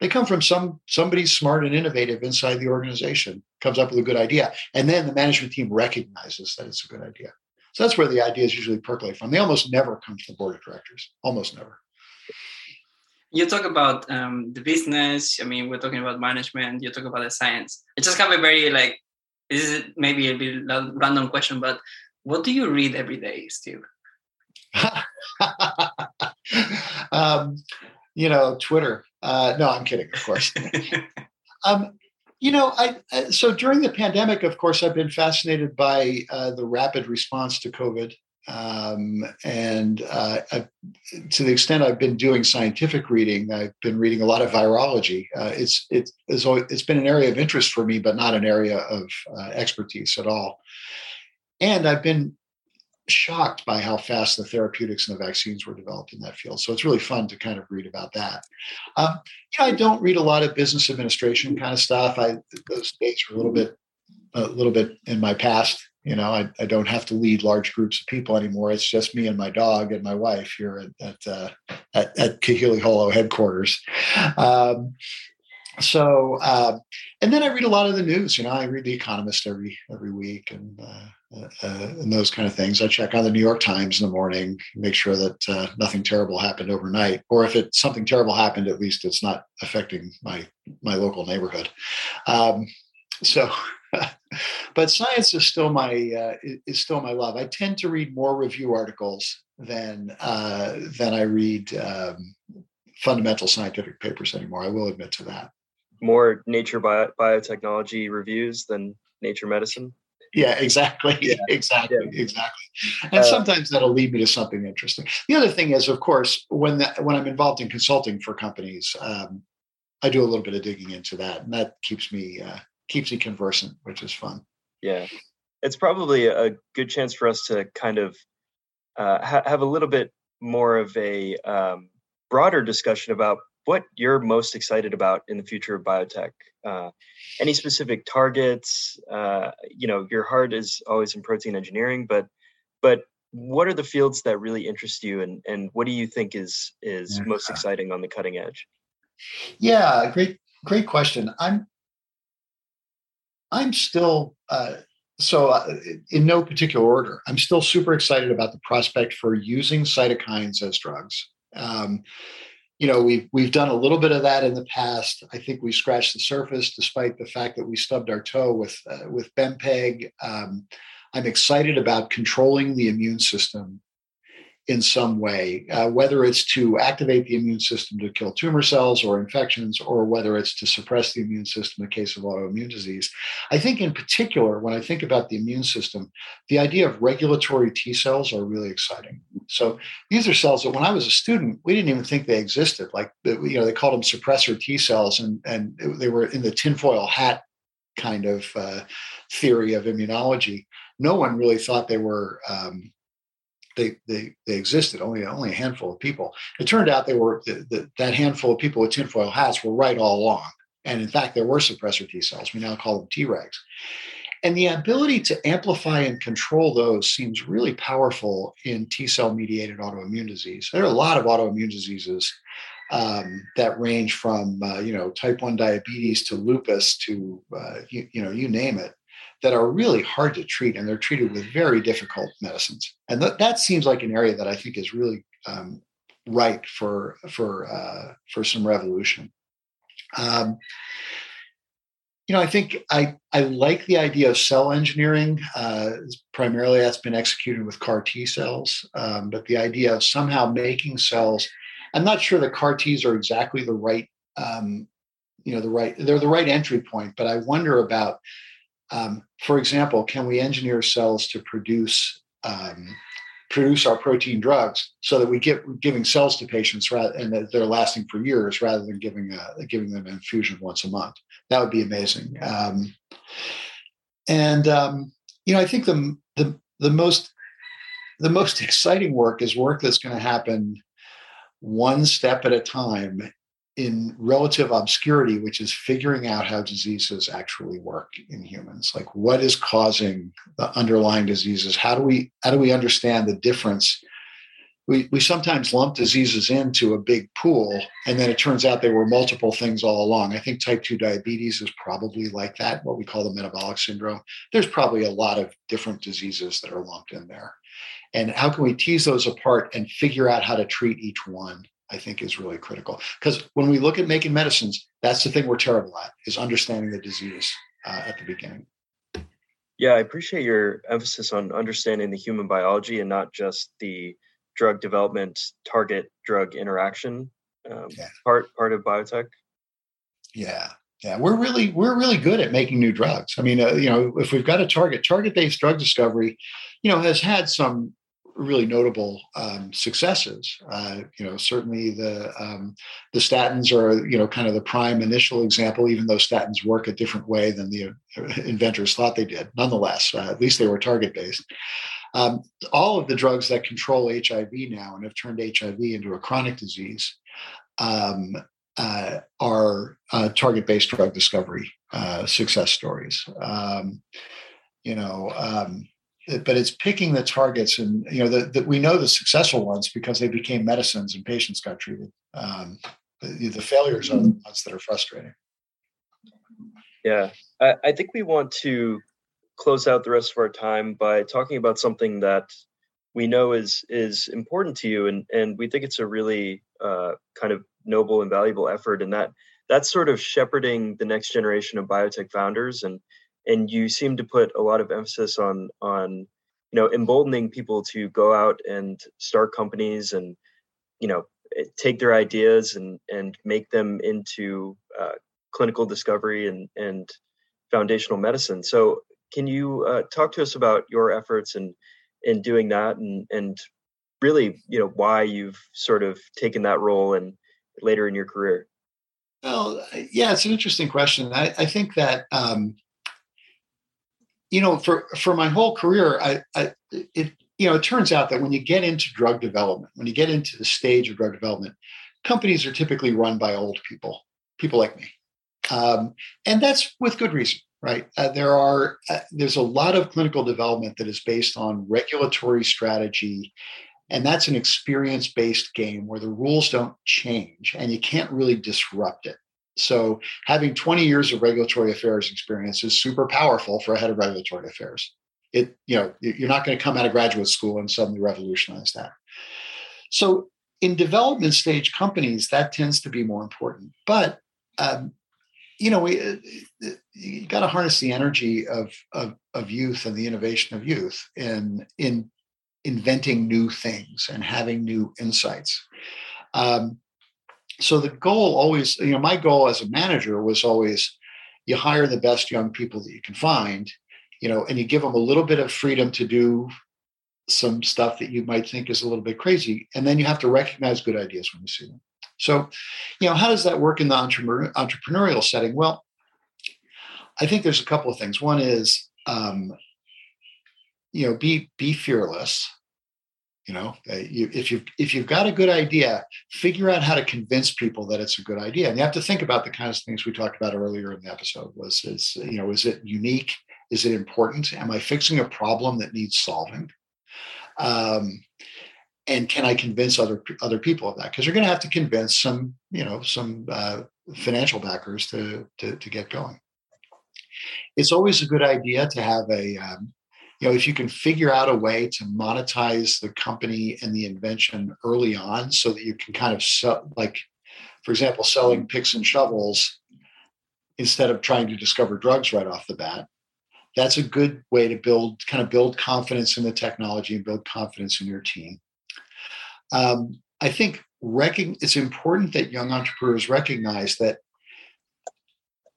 They come from some somebody smart and innovative inside the organization comes up with a good idea, and then the management team recognizes that it's a good idea. So that's where the ideas usually percolate from. They almost never come to the board of directors. Almost never. You talk about um, the business. I mean, we're talking about management. You talk about the science. I just have a very like this is maybe a bit random question, but what do you read every day, Steve? um, you know, Twitter. Uh, no, I'm kidding, of course. um, you know, I, so during the pandemic, of course, I've been fascinated by uh, the rapid response to COVID. Um, and uh, to the extent I've been doing scientific reading, I've been reading a lot of virology. Uh, it's it's it's been an area of interest for me, but not an area of uh, expertise at all. And I've been shocked by how fast the therapeutics and the vaccines were developed in that field. So it's really fun to kind of read about that. Um, you know, I don't read a lot of business administration kind of stuff. I those dates are a little bit a little bit in my past. You know, I, I don't have to lead large groups of people anymore. It's just me and my dog and my wife here at at, uh, at, at Kahili Holo headquarters. Um, so uh, and then I read a lot of the news. You know, I read The Economist every every week and uh, uh, and those kind of things. I check on the New York Times in the morning, make sure that uh, nothing terrible happened overnight, or if it something terrible happened, at least it's not affecting my my local neighborhood. Um, so. but science is still my uh, is still my love. I tend to read more review articles than uh, than I read um, fundamental scientific papers anymore. I will admit to that more nature bio- biotechnology reviews than nature medicine yeah exactly yeah. exactly yeah. exactly and uh, sometimes that'll lead me to something interesting the other thing is of course when that, when i'm involved in consulting for companies um, i do a little bit of digging into that and that keeps me uh, keeps me conversant which is fun yeah it's probably a good chance for us to kind of uh, ha- have a little bit more of a um, broader discussion about what you're most excited about in the future of biotech. Uh, any specific targets? Uh, you know, your heart is always in protein engineering, but but what are the fields that really interest you, and and what do you think is is yeah. most exciting on the cutting edge? Yeah, great great question. I'm I'm still. Uh, so, uh, in no particular order, I'm still super excited about the prospect for using cytokines as drugs. Um, you know we've we've done a little bit of that in the past. I think we scratched the surface, despite the fact that we stubbed our toe with uh, with Bempeg. Um, I'm excited about controlling the immune system in some way, uh, whether it's to activate the immune system to kill tumor cells or infections, or whether it's to suppress the immune system in the case of autoimmune disease. I think, in particular, when I think about the immune system, the idea of regulatory T cells are really exciting. So these are cells that, when I was a student, we didn't even think they existed. Like you know, they called them suppressor T cells, and and they were in the tinfoil hat kind of uh, theory of immunology. No one really thought they were um, they they they existed. Only only a handful of people. It turned out they were the, the, that handful of people with tinfoil hats were right all along. And in fact, there were suppressor T cells. We now call them Tregs. And the ability to amplify and control those seems really powerful in T cell mediated autoimmune disease. There are a lot of autoimmune diseases um, that range from uh, you know type one diabetes to lupus to uh, you, you know you name it that are really hard to treat and they're treated with very difficult medicines. And th- that seems like an area that I think is really um, ripe for for uh, for some revolution. Um, you know, I think I I like the idea of cell engineering. Uh, primarily, that's been executed with CAR T cells, um, but the idea of somehow making cells. I'm not sure the CAR Ts are exactly the right, um, you know, the right. They're the right entry point, but I wonder about um, for example, can we engineer cells to produce um, produce our protein drugs so that we get giving cells to patients rather, and that they're lasting for years rather than giving a, giving them an infusion once a month? That would be amazing. Um, and um, you know, I think the the the most the most exciting work is work that's going to happen one step at a time in relative obscurity, which is figuring out how diseases actually work in humans. Like what is causing the underlying diseases? How do we how do we understand the difference? We, we sometimes lump diseases into a big pool, and then it turns out there were multiple things all along. I think type 2 diabetes is probably like that, what we call the metabolic syndrome. There's probably a lot of different diseases that are lumped in there. And how can we tease those apart and figure out how to treat each one I think is really critical. Because when we look at making medicines, that's the thing we're terrible at is understanding the disease uh, at the beginning. Yeah, I appreciate your emphasis on understanding the human biology and not just the drug development target drug interaction um, yeah. part part of biotech. Yeah, yeah, we're really we're really good at making new drugs. I mean, uh, you know, if we've got a target target based drug discovery, you know, has had some really notable um, successes. Uh, you know, certainly the um, the statins are you know kind of the prime initial example, even though statins work a different way than the uh, inventors thought they did. Nonetheless, uh, at least they were target based. Um, all of the drugs that control HIV now and have turned HIV into a chronic disease um, uh, are uh, target based drug discovery uh, success stories. Um, you know um, but it's picking the targets and you know that we know the successful ones because they became medicines and patients got treated. Um, the, the, failures are the ones that are frustrating. Yeah, I, I think we want to close out the rest of our time by talking about something that we know is is important to you, and and we think it's a really uh, kind of noble and valuable effort, and that that's sort of shepherding the next generation of biotech founders, and and you seem to put a lot of emphasis on on you know emboldening people to go out and start companies and you know eh, take their ideas and and make them into uh, clinical discovery and and foundational medicine. So can you uh, talk to us about your efforts and in, in doing that and and really you know why you've sort of taken that role and later in your career? Well, yeah, it's an interesting question. I, I think that um, you know, for for my whole career, I, I it you know, it turns out that when you get into drug development, when you get into the stage of drug development, companies are typically run by old people, people like me, um, and that's with good reason, right? Uh, there are uh, there's a lot of clinical development that is based on regulatory strategy, and that's an experience based game where the rules don't change, and you can't really disrupt it. So having 20 years of regulatory affairs experience is super powerful for a head of regulatory affairs. It, you know, you're not going to come out of graduate school and suddenly revolutionize that. So in development stage companies, that tends to be more important. But um, you know, we, uh, uh, you got to harness the energy of, of, of youth and the innovation of youth in in inventing new things and having new insights. Um, so the goal always, you know, my goal as a manager was always you hire the best young people that you can find, you know, and you give them a little bit of freedom to do some stuff that you might think is a little bit crazy. And then you have to recognize good ideas when you see them. So, you know, how does that work in the entrepreneur, entrepreneurial setting? Well, I think there's a couple of things. One is, um, you know, be be fearless you know uh, if you if you've got a good idea figure out how to convince people that it's a good idea. And you have to think about the kinds of things we talked about earlier in the episode. Was is you know is it unique? Is it important? Am i fixing a problem that needs solving? Um, and can i convince other other people of that? Because you're going to have to convince some you know some uh, financial backers to, to to get going. It's always a good idea to have a um, you know if you can figure out a way to monetize the company and the invention early on so that you can kind of sell like for example selling picks and shovels instead of trying to discover drugs right off the bat that's a good way to build kind of build confidence in the technology and build confidence in your team. Um, i think it's important that young entrepreneurs recognize that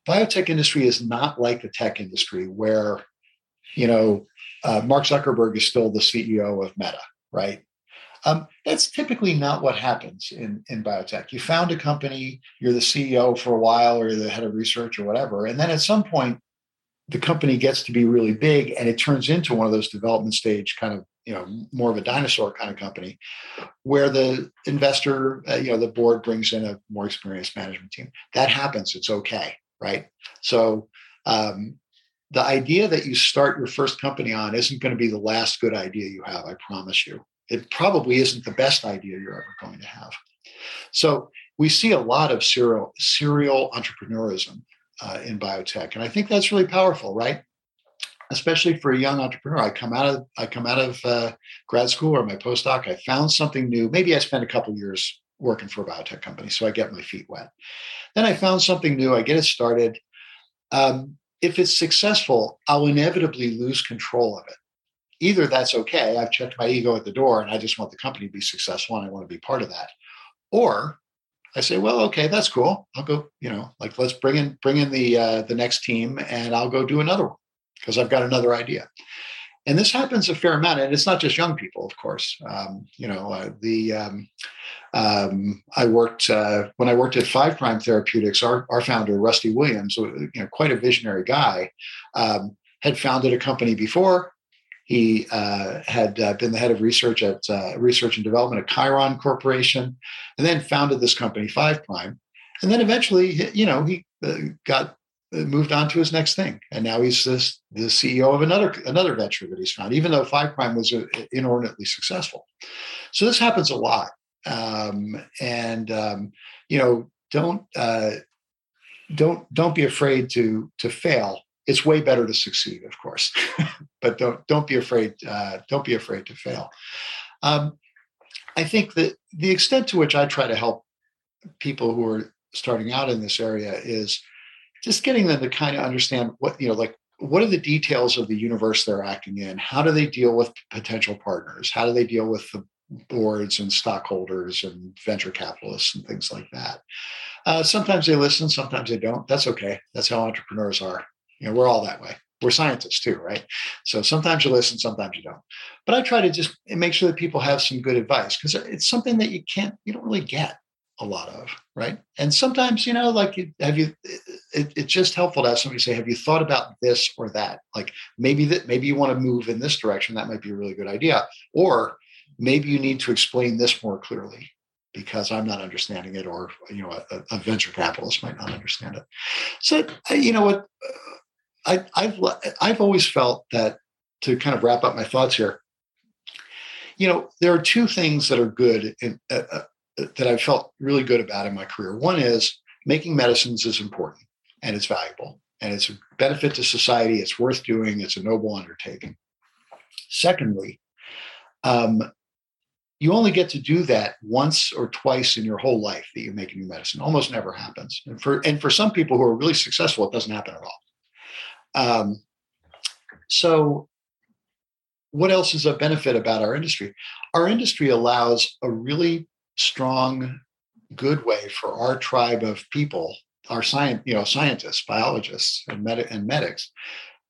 biotech industry is not like the tech industry where you know uh, Mark Zuckerberg is still the CEO of Meta, right? Um, that's typically not what happens in, in biotech. You found a company, you're the CEO for a while, or you're the head of research or whatever. And then at some point, the company gets to be really big and it turns into one of those development stage kind of, you know, more of a dinosaur kind of company where the investor, uh, you know, the board brings in a more experienced management team. That happens. It's okay. Right. So, um, the idea that you start your first company on isn't going to be the last good idea you have, I promise you. It probably isn't the best idea you're ever going to have. So we see a lot of serial, serial entrepreneurism uh, in biotech. And I think that's really powerful, right? Especially for a young entrepreneur. I come out of I come out of uh, grad school or my postdoc. I found something new. Maybe I spent a couple years working for a biotech company, so I get my feet wet. Then I found something new. I get it started. Um, if it's successful, I'll inevitably lose control of it. Either that's okay, I've checked my ego at the door and I just want the company to be successful and I want to be part of that. Or I say, well, okay, that's cool. I'll go, you know, like let's bring in bring in the uh, the next team and I'll go do another one because I've got another idea. And this happens a fair amount, and it's not just young people, of course. Um, you know, uh, the um, um, I worked uh, when I worked at Five Prime Therapeutics. Our, our founder Rusty Williams, you know, quite a visionary guy, um, had founded a company before. He uh, had uh, been the head of research at uh, research and development at Chiron Corporation, and then founded this company Five Prime. And then eventually, you know, he uh, got moved on to his next thing, and now he's this the CEO of another another venture that he's found. Even though Five Prime was inordinately successful, so this happens a lot um, and um, you know don't uh, don't don't be afraid to to fail. It's way better to succeed, of course, but don't don't be afraid. Uh, don't be afraid to fail. Um, I think that the extent to which I try to help people who are starting out in this area is just getting them to kind of understand what you know, like what are the details of the universe they're acting in? How do they deal with potential partners? How do they deal with the boards and stockholders and venture capitalists and things like that? Uh, sometimes they listen, sometimes they don't. That's okay. That's how entrepreneurs are. You know, we're all that way. We're scientists too, right? So sometimes you listen, sometimes you don't. But I try to just make sure that people have some good advice because it's something that you can't, you don't really get a lot of, right? And sometimes, you know, like, have you? It, it's just helpful to have somebody say, "Have you thought about this or that?" Like maybe that maybe you want to move in this direction. That might be a really good idea, or maybe you need to explain this more clearly because I'm not understanding it, or you know, a, a venture capitalist might not understand it. So, you know what? I, I've I've always felt that to kind of wrap up my thoughts here. You know, there are two things that are good in, uh, uh that I've felt really good about in my career. One is making medicines is important and it's valuable and it's a benefit to society. It's worth doing. It's a noble undertaking. Secondly, um, you only get to do that once or twice in your whole life that you make a new medicine. Almost never happens. And for and for some people who are really successful, it doesn't happen at all. Um, so what else is a benefit about our industry? Our industry allows a really strong, good way for our tribe of people, our science, you know, scientists, biologists, and, med- and medics,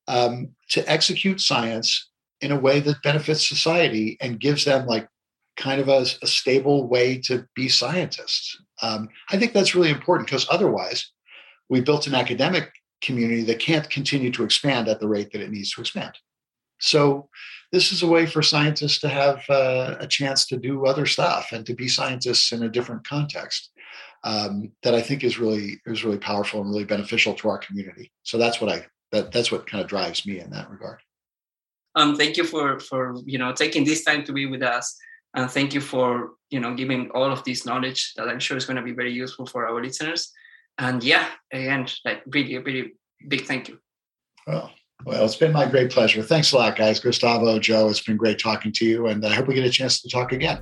um, to execute science in a way that benefits society and gives them like kind of a, a stable way to be scientists. Um, I think that's really important because otherwise, we built an academic community that can't continue to expand at the rate that it needs to expand. So this is a way for scientists to have uh, a chance to do other stuff and to be scientists in a different context um, that I think is really is really powerful and really beneficial to our community. So that's what I that that's what kind of drives me in that regard. Um, thank you for for you know taking this time to be with us, and thank you for you know giving all of this knowledge that I'm sure is going to be very useful for our listeners. And yeah, again, like really, really big thank you. Well, well, it's been my great pleasure. Thanks a lot, guys. Gustavo, Joe, it's been great talking to you, and I hope we get a chance to talk again.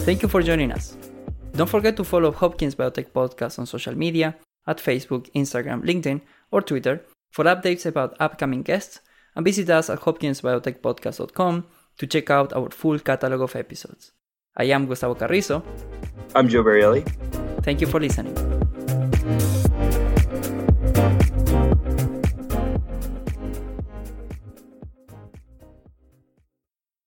Thank you for joining us. Don't forget to follow Hopkins Biotech Podcast on social media at Facebook, Instagram, LinkedIn, or Twitter for updates about upcoming guests, and visit us at hopkinsbiotechpodcast.com to check out our full catalog of episodes. I am Gustavo Carrizo. I'm Joe Barielli. Thank you for listening.